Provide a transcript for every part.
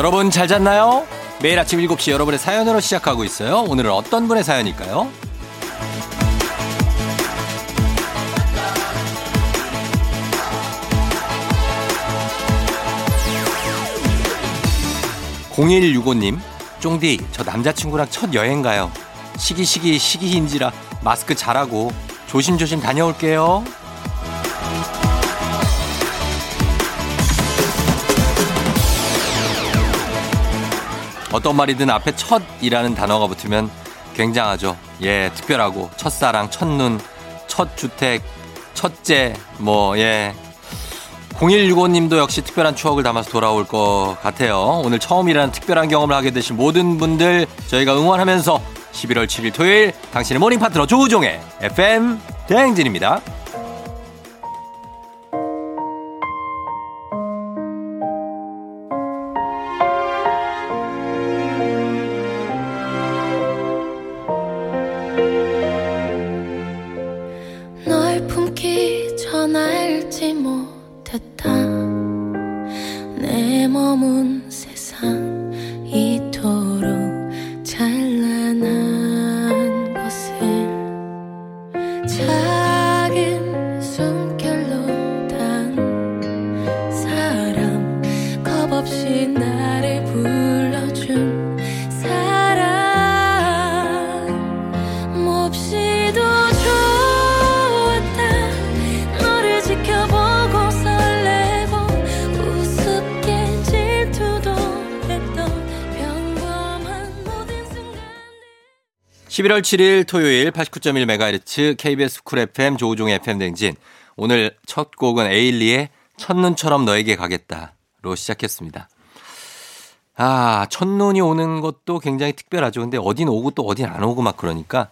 여러분 잘 잤나요? 매일 아침 7시 여러분의 사연으로 시작하고 있어요. 오늘은 어떤 분의 사연일까요? 0165님, 쫑디, 저 남자친구랑 첫 여행 가요. 시기, 시기, 시기인지라 마스크 잘하고 조심조심 다녀올게요. 어떤 말이든 앞에 첫이라는 단어가 붙으면 굉장하죠. 예, 특별하고 첫사랑, 첫눈, 첫 주택, 첫째, 뭐, 예. 0165님도 역시 특별한 추억을 담아서 돌아올 것 같아요. 오늘 처음이라는 특별한 경험을 하게 되신 모든 분들 저희가 응원하면서 11월 7일 토요일 당신의 모닝 파트너 조우종의 FM 대행진입니다. 11월 7일 토요일 89.1MHz KBS 쿨 FM 조우종의 FM 대행진. 오늘 첫 곡은 에일리의 첫눈처럼 너에게 가겠다로 시작했습니다. 아, 첫눈이 오는 것도 굉장히 특별하죠. 근데 어딘 오고 또 어딘 안 오고 막 그러니까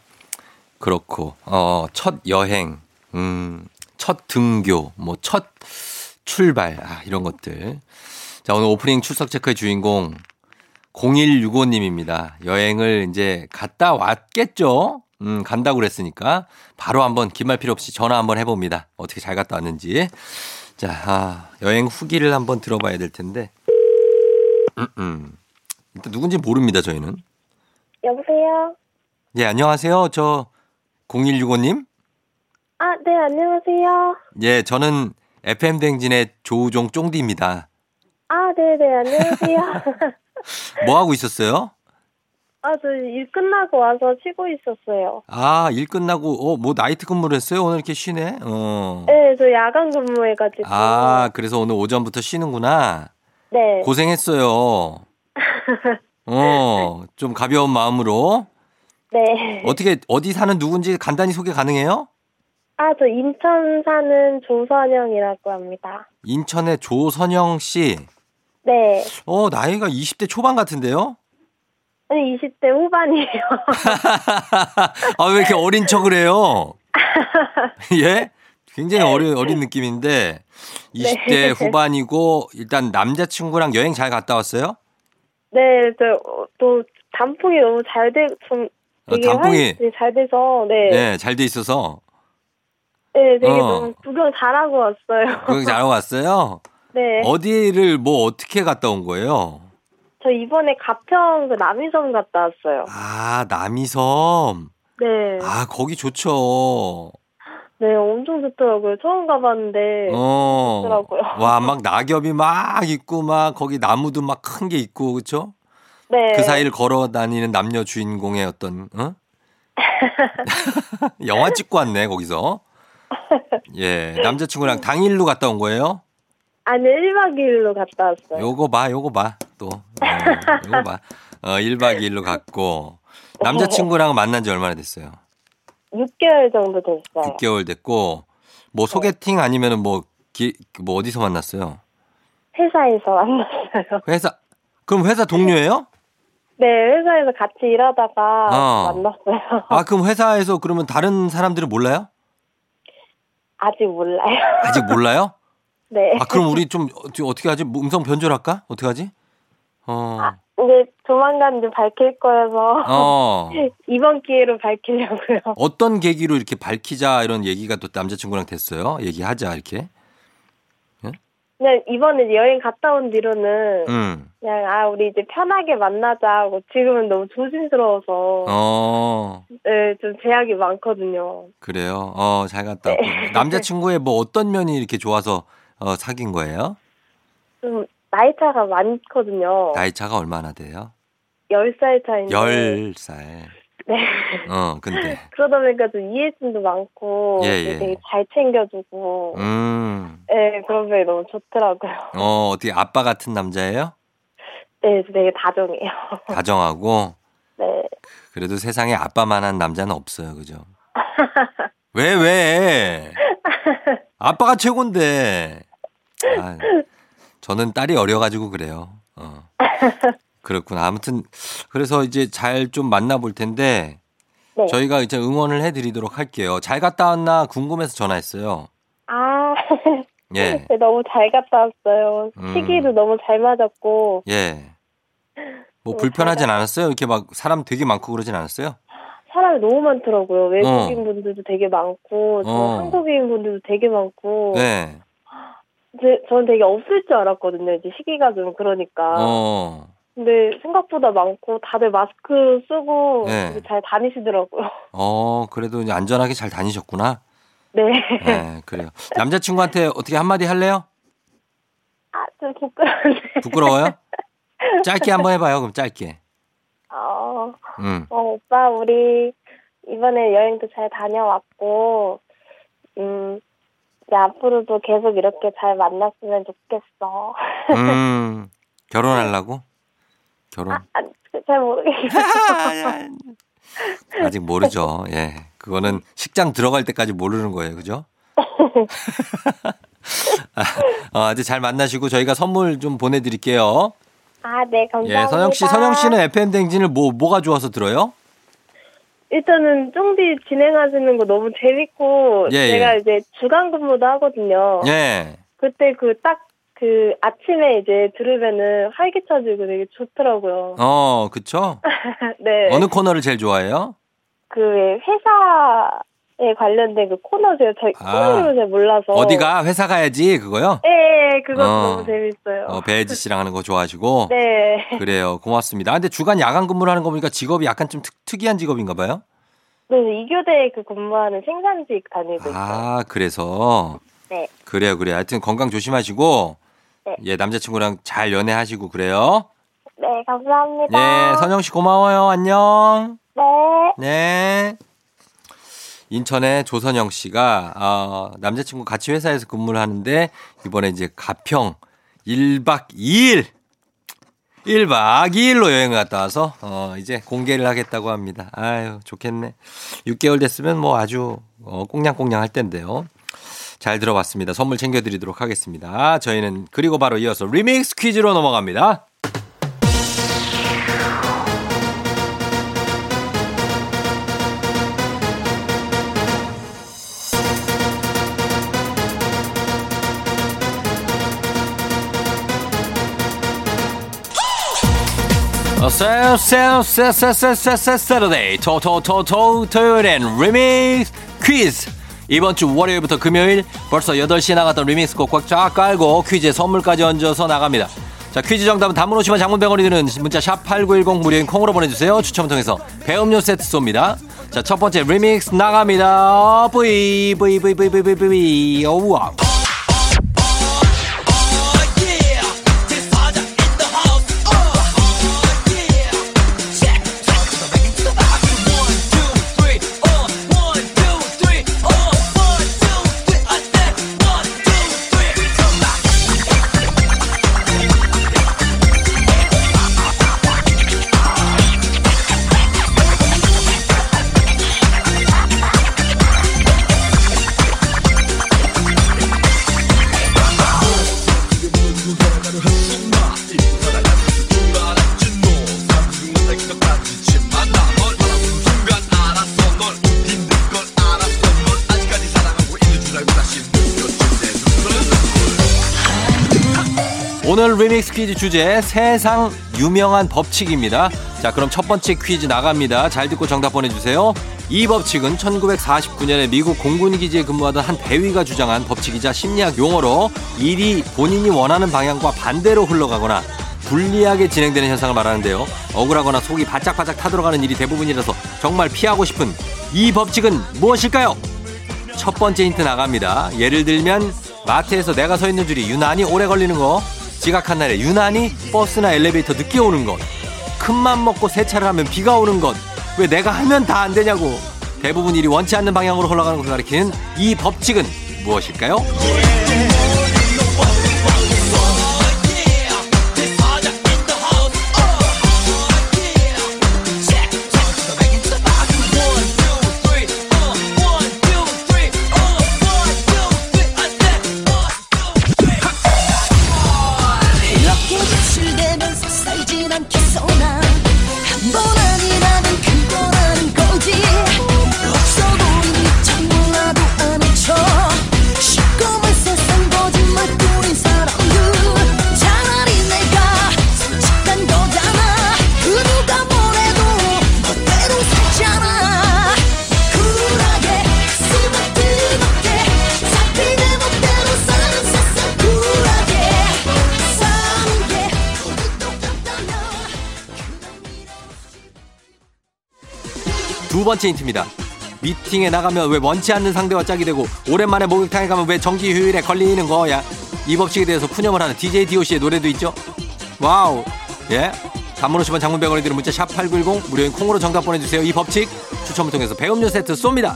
그렇고, 어, 첫 여행, 음, 첫 등교, 뭐, 첫 출발, 아, 이런 것들. 자, 오늘 오프닝 출석 체크의 주인공 0165님입니다. 여행을 이제 갔다 왔겠죠? 음, 간다고 그랬으니까 바로 한번 긴 말 필요 없이 전화 한번 해봅니다. 어떻게 잘 갔다 왔는지. 자, 아, 여행 후기를 한번 들어봐야 될 텐데. 음, 음. 일단 누군지 모릅니다, 저희는. 여보세요? 예, 안녕하세요. 저 0165님? 아, 네, 안녕하세요. 예, 저는 FM 댕진의 조우종 쫑디입니다. 아, 네네, 안녕하세요. 뭐 하고 있었어요? 아, 저 일 끝나고 와서 쉬고 있었어요. 아, 일 끝나고, 어, 뭐 나이트 근무를 했어요? 오늘 이렇게 쉬네? 어. 네, 저 야간 근무해가지고. 아, 그래서 오늘 오전부터 쉬는구나. 네. 고생했어요. 어, 좀 가벼운 마음으로. 네. 어떻게, 어디 사는 누군지 간단히 소개 가능해요? 아, 저 인천 사는 조선영이라고 합니다. 인천의 조선영 씨. 네. 어, 나이가 20대 초반 같은데요? 아니, 20대 후반이에요. 아, 왜 이렇게 어린 척을 해요? 예? 굉장히 어린, 어린 느낌인데, 20대 네. 후반이고, 일단 남자친구랑 여행 잘 갔다 왔어요? 네, 저, 어, 또, 단풍이 너무 잘 돼, 좀, 어, 되게 단풍이, 활- 잘 돼서, 네. 네, 잘 돼 있어서, 네, 되게 어. 구경 잘하고 왔어요. 구경 잘하고 왔어요? 네. 어디를 뭐 어떻게 갔다 온 거예요? 저 이번에 가평 그 남이섬 갔다 왔어요. 아, 남이섬. 네. 아, 거기 좋죠. 네, 엄청 좋더라고요. 처음 가봤는데. 어. 좋더라고요. 와, 막 낙엽이 막 있고 막 거기 나무도 막 큰 게 있고 그렇죠? 네. 그 사이를 걸어 다니는 남녀 주인공의 어떤 어? 영화 찍고 왔네, 거기서. 예, 남자친구랑 당일로 갔다 온 거예요? 아니, 1박 2일로 갔다 왔어요. 요거 봐, 요거 봐. 또. 어, 요거 봐. 어, 1박 2일로 갔고. 남자친구랑 만난 지 얼마나 됐어요? 6개월 정도 됐어요. 6개월 됐고. 뭐 소개팅 아니면은 뭐, 기, 뭐 어디서 만났어요? 회사에서 만났어요. 회사, 그럼 회사 동료예요? 네, 회사에서 같이 일하다가 어. 만났어요. 아, 그럼 회사에서 그러면 다른 사람들은 몰라요? 아직 몰라요. 아직 몰라요? 네. 아, 그럼 우리 좀 어떻게- 어떻게 하지? 뭐 음성 변조할까? 어떻게 하지? 어. 근데 조만간 이제 밝힐 거여서 어. 이번 기회로 밝히려고요. 어떤 계기로 이렇게 밝히자 이런 얘기가 또 남자친구랑 됐어요? 얘기하자 이렇게. 그냥 이번에 여행 갔다 온 뒤로는 음. 그냥 아 우리 이제 편하게 만나자 하고 지금은 너무 조심스러워서 어, 네, 좀 제약이 많거든요. 그래요. 어, 잘 갔다 왔고. 남자친구의 뭐 어떤 면이 이렇게 좋아서 어, 사귄 거예요? 좀 나이 차가 많거든요. 나이 차가 얼마나 돼요? 10살 차인데. 열 살. 네. 어, 근데. 그러다 보니까 좀 이해심도 많고 예, 예. 되게 잘 챙겨주고 음. 네, 그런 면이 너무 좋더라고요. 어, 어떻게 아빠 같은 남자예요? 네, 되게 다정해요. 다정하고. 네. 그래도 세상에 아빠만한 남자는 없어요. 그죠? 왜, 왜? 아빠가 최고인데. 아, 저는 딸이 어려가지고 그래요. 어. 그렇구나. 아무튼, 그래서 이제 잘 좀 만나볼 텐데, 네. 저희가 이제 응원을 해드리도록 할게요. 잘 갔다 왔나 궁금해서 전화했어요. 아, 예. 네, 너무 잘 갔다 왔어요. 음. 시기도 너무 잘 맞았고, 예. 뭐 어, 불편하진 않았어요? 이렇게 막 사람 되게 많고 그러진 않았어요? 사람이 너무 많더라고요. 외국인 분들도 되게 많고, 저 어. 한국인 분들도 되게 많고, 네. 제, 저는 되게 없을 줄 알았거든요. 이제 시기가 좀 그러니까. 어. 근데 생각보다 많고, 다들 마스크 쓰고, 네. 잘 다니시더라고요. 어, 그래도 이제 안전하게 잘 다니셨구나. 네. 네, 그래요. 남자친구한테 어떻게 한마디 할래요? 아, 좀 부끄러운데. 부끄러워요? 짧게 한번 해봐요, 그럼 짧게. 어, 음. 어, 오빠, 우리 이번에 여행도 잘 다녀왔고, 음, 이제 앞으로도 계속 이렇게 잘 만났으면 좋겠어. 음. 결혼하려고? 결혼. 아, 아, 잘 모르겠어요. 아직 모르죠. 예. 그거는 식장 들어갈 때까지 모르는 거예요. 그죠? 아, 아주 잘 만나시고 저희가 선물 좀 보내드릴게요. 아, 네, 감사합니다. 예, 선영 씨, 선영 씨는 FM 댕진을 뭐, 뭐가 좋아서 들어요? 일단은 쫑디 진행하시는 거 너무 재밌고, 예, 제가 예. 이제 주간 근무도 하거든요. 예. 그때 그딱그 아침에 이제 들으면은 활기차지고 되게 좋더라고요. 어, 그쵸? 네. 어느 코너를 제일 좋아해요? 그 회사 에 관련된 그 코너 제가 잘 아. 코너를 잘 몰라서 어디가? 회사 가야지, 그거요? 예, 예 그거 어. 너무 재밌어요. 어, 배혜지 씨랑 하는 거 좋아하시고. 네. 그래요. 고맙습니다. 아, 근데 주간 야간 근무를 하는 거 보니까 직업이 약간 좀 특, 특이한 직업인가 봐요? 네, 이교대에 그 근무하는 생산직 다니고 있어요. 아, 그래서. 네. 그래요, 그래요. 하여튼 건강 조심하시고. 네. 예, 남자친구랑 잘 연애하시고 그래요. 네, 감사합니다. 예, 선영 씨 고마워요. 안녕. 네. 네. 인천의 조선영 씨가 어, 남자친구 같이 회사에서 근무를 하는데 이번에 이제 가평 1박 2일 1박 2일로 여행을 갔다 와서 어, 이제 공개를 하겠다고 합니다. 아유, 좋겠네. 6개월 됐으면 뭐 아주 어, 꽁냥꽁냥 할 텐데요. 잘 들어봤습니다. 선물 챙겨 드리도록 하겠습니다. 저희는 그리고 바로 이어서 리믹스 퀴즈로 넘어갑니다. 세세세세세세세세데이 토토토토 토요일엔 리믹스 퀴즈. 이번 주 월요일부터 금요일 벌써 8시에 나갔던 리믹스 곡쫙 깔고 퀴즈에 선물까지 얹어서 나갑니다. 자 퀴즈 정답은 단문 50원 장문 100원이 드는 문자 샵 8910 무료인 콩으로 보내주세요. 추첨을 통해서 배음료 세트 쏩니다. 자 첫 번째 리믹스 나갑니다. 브이 브이 브이 브이 브이 브이 브이. 오우 오늘 리믹스 퀴즈 주제 세상 유명한 법칙입니다. 자, 그럼 첫 번째 퀴즈 나갑니다. 잘 듣고 정답 보내주세요. 이 법칙은 1949년에 미국 공군기지에 근무하던 한 대위가 주장한 법칙이자 심리학 용어로 일이 본인이 원하는 방향과 반대로 흘러가거나 불리하게 진행되는 현상을 말하는데요. 억울하거나 속이 바짝바짝 타들어가는 일이 대부분이라서 정말 피하고 싶은 이 법칙은 무엇일까요? 첫 번째 힌트 나갑니다. 예를 들면 마트에서 내가 서 있는 줄이 유난히 오래 걸리는 거, 지각한 날에 유난히 버스나 엘리베이터 늦게 오는 것, 큰맘 먹고 세차를 하면 비가 오는 것, 왜 내가 하면 다 안 되냐고. 대부분 일이 원치 않는 방향으로 흘러가는 것을 가리키는 이 법칙은 무엇일까요? 번째 힌트입니다. 미팅에 나가면 왜 원치 않는 상대와 짝이 되고 오랜만에 목욕탕에 가면 왜 정기 휴일에 걸리는 거야? 이 법칙에 대해서 푸념을 하는 DJ DOC의 노래도 있죠. 와우. 예. 단문 50원 장문 100원이 드는 문자 샵 8910 무료인 콩으로 정답 보내주세요. 이 법칙 추첨을 통해서 배음료 세트 쏩니다.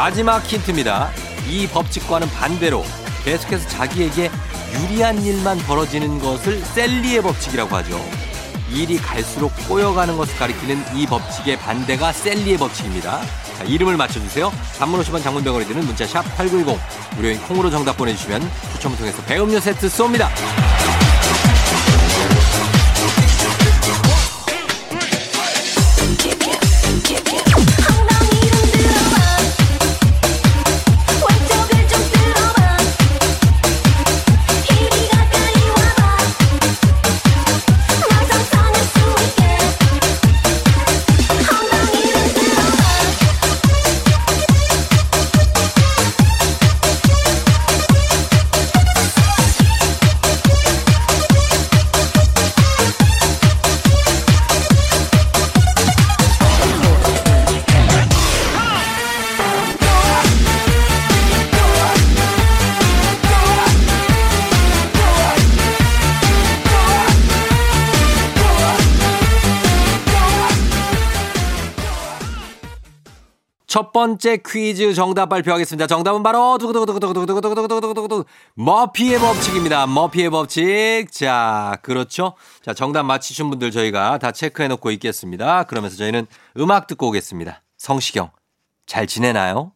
마지막 힌트입니다. 이 법칙과는 반대로 계속해서 자기에게 유리한 일만 벌어지는 것을 셀리의 법칙이라고 하죠. 일이 갈수록 꼬여가는 것을 가리키는 이 법칙의 반대가 셀리의 법칙입니다. 자, 이름을 맞춰주세요. 단문 50원 장문병원에 드는 문자 샵 8910 무료인 콩으로 정답 보내주시면 추첨을 통해서 배음료 세트 쏩니다. 첫 번째 퀴즈 정답 발표하겠습니다. 정답은 바로 두구두구두구두구두구두구두구두구두구 머피의 법칙입니다. 머피의 법칙. 자, 그렇죠. 자, 정답 맞히신 분들 저희가 다 체크해 놓고 있겠습니다. 그러면서 저희는 음악 듣고 오겠습니다. 성시경, 잘 지내나요?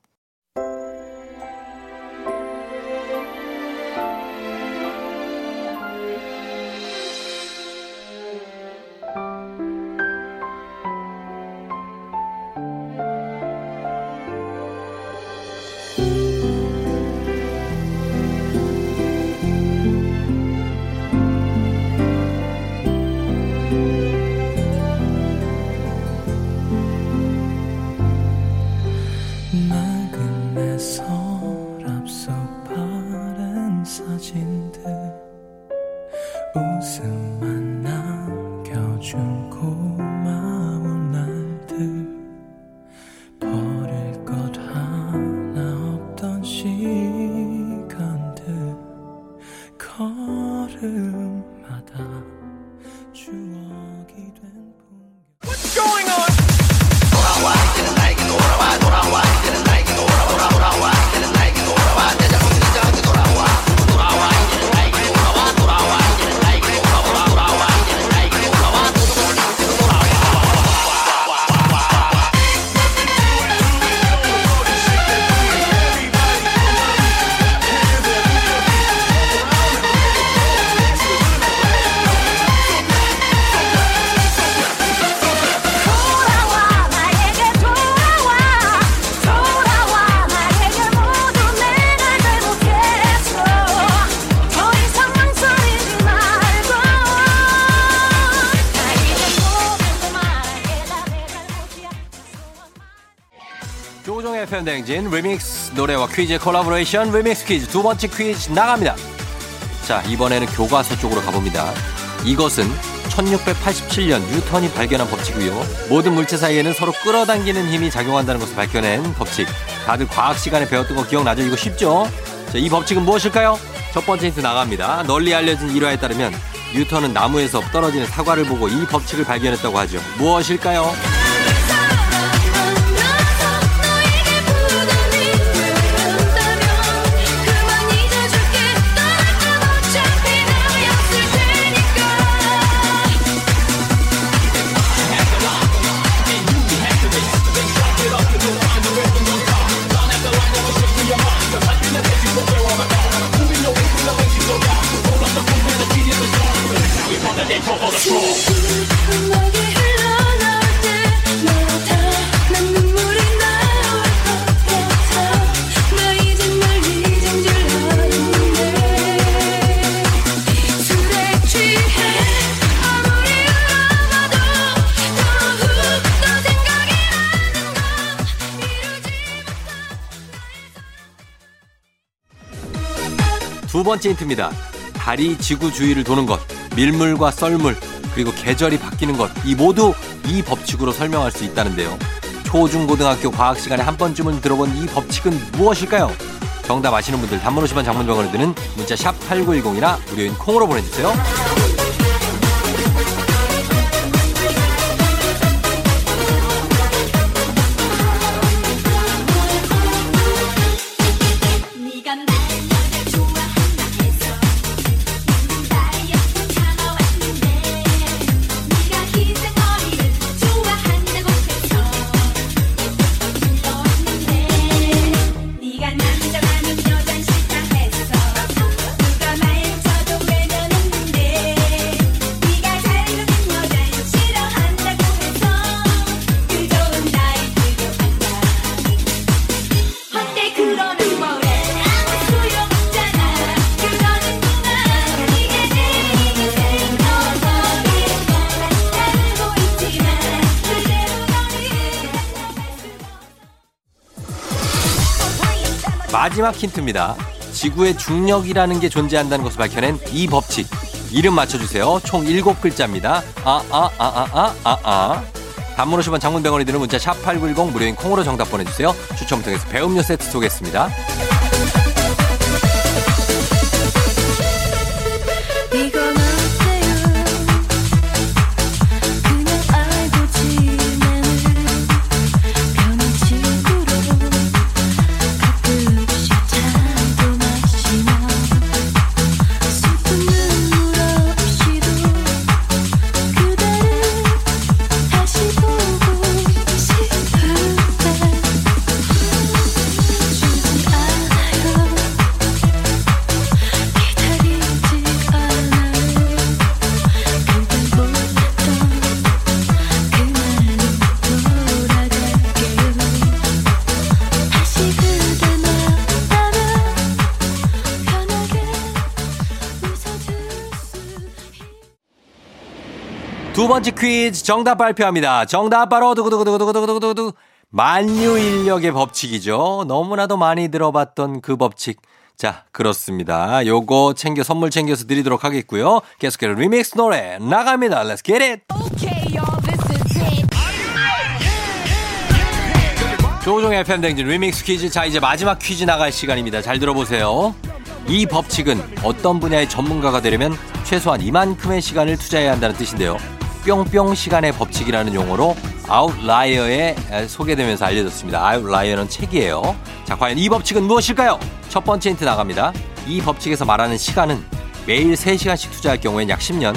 FM 대행진 리믹스 노래와 퀴즈의 콜라보레이션 리믹스 퀴즈 두 번째 퀴즈 나갑니다. 자, 이번에는 교과서 쪽으로 가봅니다. 이것은 1687년 뉴턴이 발견한 법칙이고요. 모든 물체 사이에는 서로 끌어당기는 힘이 작용한다는 것을 밝혀낸 법칙. 다들 과학 시간에 배웠던 거 기억나죠? 이거 쉽죠? 자, 이 법칙은 무엇일까요? 첫 번째 힌트 나갑니다. 널리 알려진 일화에 따르면 뉴턴은 나무에서 떨어지는 사과를 보고 이 법칙을 발견했다고 하죠. 무엇일까요? 두 번째 힌트입니다. 달이 지구 주위를 도는 것, 밀물과 썰물, 그리고 계절이 바뀌는 것, 이 모두 이 법칙으로 설명할 수 있다는데요. 초중고등학교 과학 시간에 한 번쯤은 들어본 이 법칙은 무엇일까요? 정답 아시는 분들 단문 50원 장문병원을 드는 문자 샵 8910이나 무료인 콩으로 보내주세요. 마지막 힌트입니다. 지구의 중력이라는 게 존재한다는 것을 밝혀낸 이 법칙. 이름 맞춰주세요. 총 7글자입니다. 아, 아, 아, 아, 아, 아, 아. 단문 50원 장문병원이 드는 문자 샵8910 무료인 콩으로 정답 보내주세요. 추첨 통해서 배음료 세트 쏘겠습니다. 두 번째 퀴즈 정답 발표합니다. 정답 바로 두구두구두구두구두구두구 만유 인력의 법칙이죠. 너무나도 많이 들어봤던 그 법칙. 자, 그렇습니다. 요거 챙겨 선물 챙겨서 드리도록 하겠고요. 계속해서 리믹스 노래 나갑니다. Let's get it. 조종의 FM 댕진 리믹스 퀴즈. 자, 이제 마지막 퀴즈 나갈 시간입니다. 잘 들어보세요. 이 법칙은 어떤 분야의 전문가가 되려면 최소한 이만큼의 시간을 투자해야 한다는 뜻인데요. 뿅뿅 시간의 법칙이라는 용어로 아웃라이어에 소개되면서 알려졌습니다. 아웃라이어는 책이에요. 자, 과연 이 법칙은 무엇일까요? 첫 번째 힌트 나갑니다. 이 법칙에서 말하는 시간은 매일 3시간씩 투자할 경우엔 약 10년,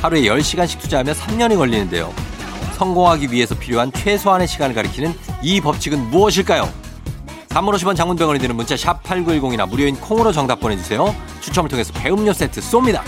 하루에 10시간씩 투자하면 3년이 걸리는데요. 성공하기 위해서 필요한 최소한의 시간을 가리키는 이 법칙은 무엇일까요? 단문 50원 장문 100원이 드는 문자 샵 8910이나 무료인 콩으로 정답 보내주세요. 추첨을 통해서 배음료 세트 쏩니다.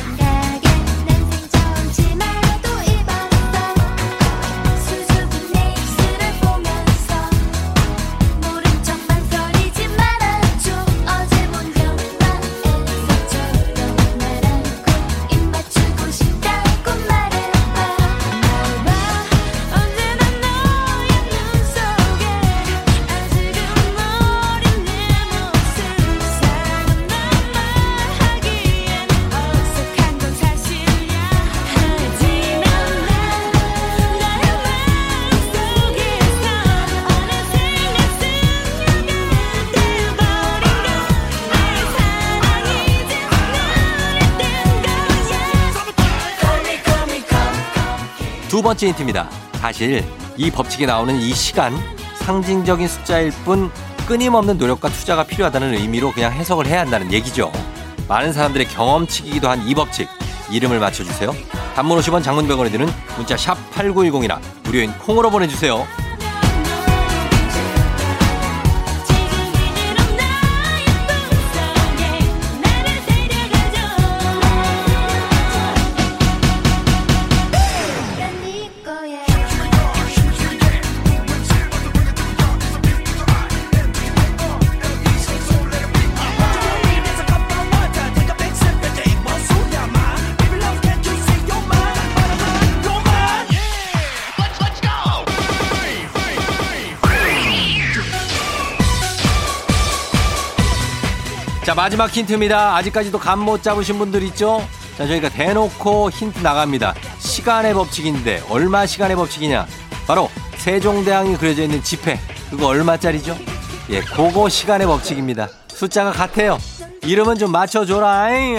번째 힌트입니다. 사실 이 법칙에 나오는 이 시간 상징적인 숫자일 뿐 끊임없는 노력과 투자가 필요하다는 의미로 그냥 해석을 해야 한다는 얘기죠. 많은 사람들의 경험치이기도 한 이 법칙 이름을 맞춰주세요. 단문 50원 장문병원에 드는 문자 샵 8910이나 무료인 콩으로 보내주세요. 마지막 힌트입니다. 아직까지도 감 못 잡으신 분들 있죠? 자 저희가 대놓고 힌트 나갑니다. 시간의 법칙인데 얼마 시간의 법칙이냐? 바로 세종대왕이 그려져 있는 지폐 그거 얼마짜리죠? 예, 그거 시간의 법칙입니다. 숫자가 같아요. 이름은 좀 맞춰줘라. 잉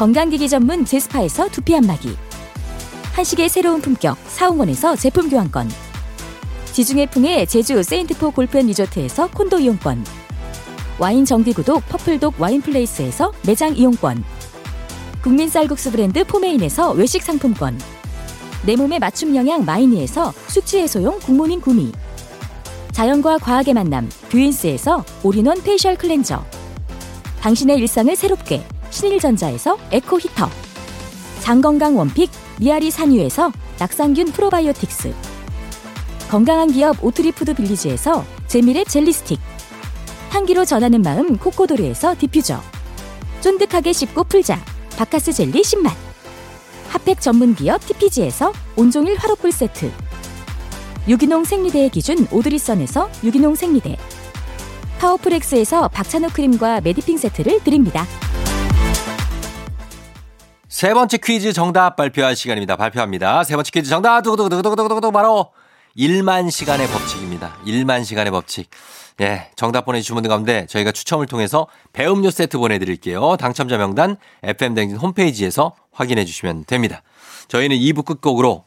건강기기 전문 제스파에서 두피 안마기. 한식의 새로운 품격 사홍원에서 제품 교환권. 지중해 풍의 제주 세인트포 골프앤 리조트에서 콘도 이용권. 와인 정기구독 퍼플독 와인플레이스에서 매장 이용권. 국민 쌀국수 브랜드 포메인에서 외식 상품권. 내 몸에 맞춤 영양 마이니에서 숙취 해소용 굿모닝 구미. 자연과 과학의 만남 뷰인스에서 all-in-one facial cleanser. 당신의 일상을 새롭게 신일전자에서 에코 히터. 장건강 one pick 미야리산 U에서 낙산균 프로바이오틱스. 건강한 기업 오트리푸드 빌리지에서 재미랩 젤리 스틱. 향기로 전하는 마음 코코도르에서 디퓨저. 쫀득하게 씹고 풀자 박카스 젤리 10만. 핫팩 전문 기업 TPG에서 온종일 화롯불 세트. 유기농 생리대의 기준 오드리선에서 유기농 생리대. 파워풀엑스에서 박찬호 크림과 메디핑 세트를 드립니다. 세 번째 퀴즈 정답 발표할 시간입니다. 발표합니다. 세 번째 퀴즈 정답 두구두구두구두구두구 바로 1만 시간의 법칙입니다. 1만 시간의 법칙. 예, 정답 보내주신 분들 가운데 저희가 추첨을 통해서 배음료 세트 보내드릴게요. 당첨자 명단 FM대행진 홈페이지에서 확인해 주시면 됩니다. 저희는 2부 끝곡으로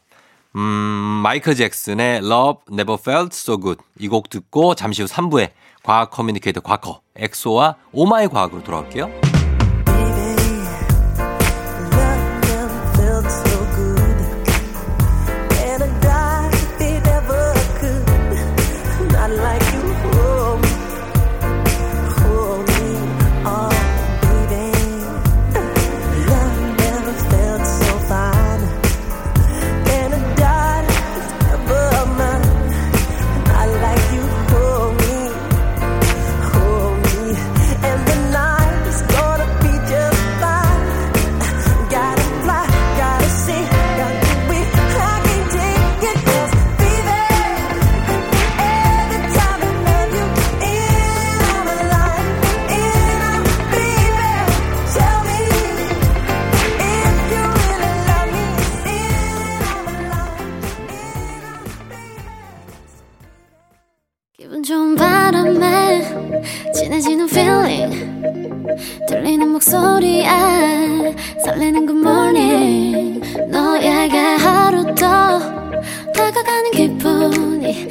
음, 마이클 잭슨의 Love Never Felt So Good 이 곡 듣고 잠시 후 3부에 과학 커뮤니케이터 과커 엑소와 오마이 과학으로 돌아올게요. 들리는 목소리에 설레는 good morning 너에게 하루 더 다가가는 기분이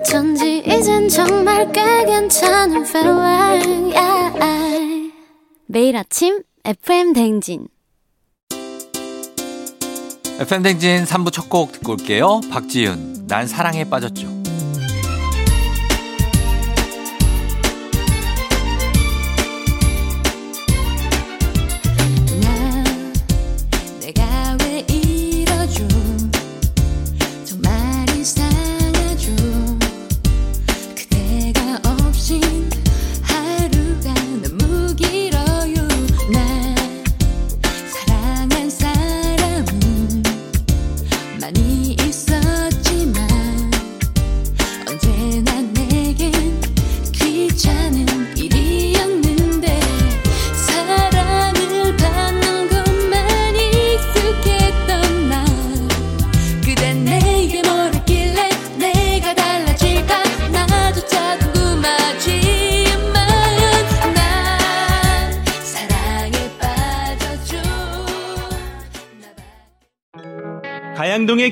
어쩐지 이젠 정말 꽤 괜찮은 feeling yeah. 매일 아침 FM 댕진 FM 댕진 3부 첫 곡 듣고 올게요. 박지윤, 난 사랑에 빠졌죠.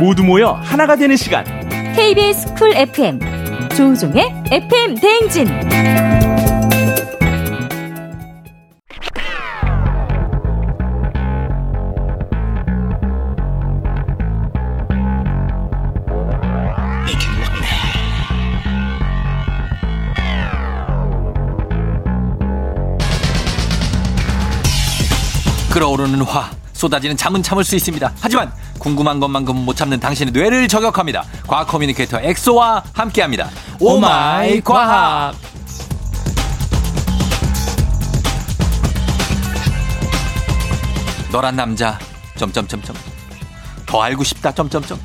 모두 모여 하나가 되는 시간. KBS 쿨 FM 조우종의 FM 대행진. 끓어오르는 화, 쏟아지는 잠은 참을 수 있습니다. 하지만 궁금한 것만큼은 못 참는 당신의 뇌를 저격합니다. 과학 커뮤니케이터 엑소와 함께합니다. 오마이 과학. 너란 남자. 점점점점. 더 알고 싶다. 점점점.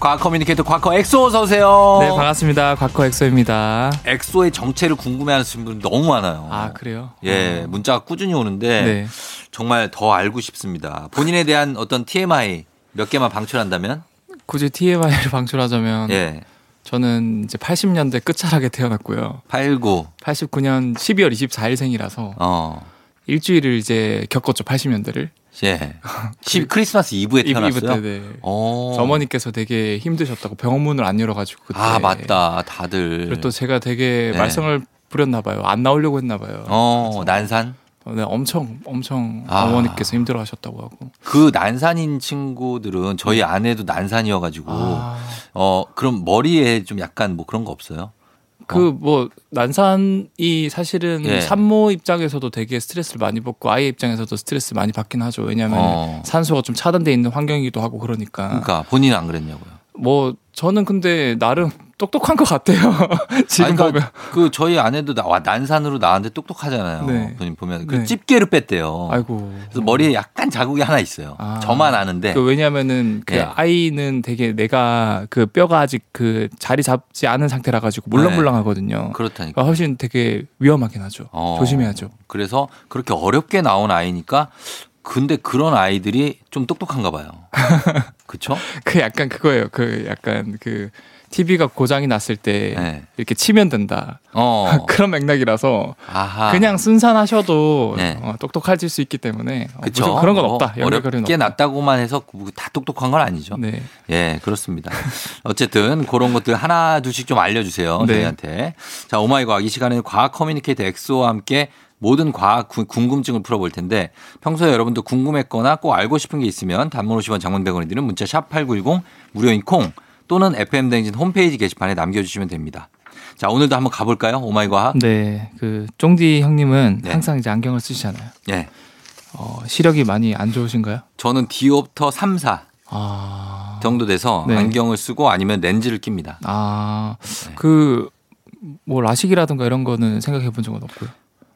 과학 커뮤니케이터 과커 엑소 어서 오세요. 네, 반갑습니다. 과커 엑소입니다. 엑소의 정체를 궁금해하는 분들 너무 많아요. 아, 그래요? 예, 문자가 꾸준히 오는데 네. 정말 더 알고 싶습니다. 본인에 대한 어떤 TMI 몇 개만 방출한다면? 굳이 TMI를 방출하자면 예. 저는 이제 80년대 끝자락에 태어났고요. 89. 89년 12월 24일생이라서 어. 일주일을 이제 겪었죠. 80년대를. 예. 시- 크리스마스 이브에 이브 태어났어요. 이브 때 네. 어. 어머니께서 되게 힘드셨다고 병원문을 안 열어가지고 그때. 아, 맞다. 다들. 그리고 또 제가 되게 네. 말썽을 부렸나 봐요. 안 나오려고 했나 봐요. 어, 난산? 네, 엄청 엄청 아. 어머니께서 힘들어하셨다고 하고. 그 난산인 친구들은 저희 아내도 난산이어가지고, 아. 어, 그럼 머리에 좀 약간 뭐 그런 거 없어요? 그뭐 난산이 사실은 예. 산모 입장에서도 되게 스트레스를 많이 받고 아이 입장에서도 스트레스 많이 받긴 하죠. 왜냐하면 어. 산소가 좀 차단돼 있는 환경이기도 하고 그러니까 그러니까 본인은 안 그랬냐고요. 뭐 저는 근데 나름 똑똑한 것 같아요. 지금 아니, 보면. 그러니까 그 저희 아내도 나, 와, 난산으로 나왔는데 똑똑하잖아요. 네. 보면- 보면 그 네. 집게를 뺐대요. 아이고. 그래서 머리에 약간 자국이 하나 있어요. 아. 저만 아는데. 그 왜냐면은 그 네. 아이는 되게 내가 그 뼈가 아직 그 자리 잡지 않은 상태라 가지고 물렁물렁하거든요. 그렇다니까. 그러니까 훨씬 되게 위험하긴 하죠. 어. 조심해야죠. 그래서 그렇게 어렵게 나온 아이니까 근데 그런 아이들이 좀 똑똑한가 봐요. 그쵸? 그 약간 그거예요. 그 약간 그 TV가 고장이 났을 때 네. 이렇게 치면 된다. 어. 그런 맥락이라서 아하. 그냥 순산하셔도 네. 어, 똑똑해질 수 있기 때문에 어, 그쵸? 그런 건뭐 없다. 연결고리는 어렵게. 났다고만 해서 뭐다 똑똑한 건 아니죠. 네. 예, 그렇습니다. 어쨌든 그런 것들 하나 둘씩 좀 알려주세요. 네. 저희한테. 자, 오마이 과학 이 시간에는 과학 커뮤니케이터 엑소와 함께 모든 과학 구- 궁금증을 풀어볼 텐데 평소에 여러분도 궁금했거나 꼭 알고 싶은 게 있으면 단문 50원 장문 100원이 드는 문자 샵 8910 무료인 콩 또는 FM대행진 홈페이지 게시판에 남겨주시면 됩니다. 자, 오늘도 한번 가볼까요? 오마이 과학. 네. 그 쫑디 형님은 네. 항상 이제 안경을 쓰시잖아요. 예. 어, 시력이 많이 안 좋으신가요? 저는 디옵터 3, 4 아. 정도 돼서 네. 안경을 쓰고 아니면 렌즈를 낍니다. 아. 네. 그 뭐 라식이라든가 이런 거는 생각해 본 적은 없고요.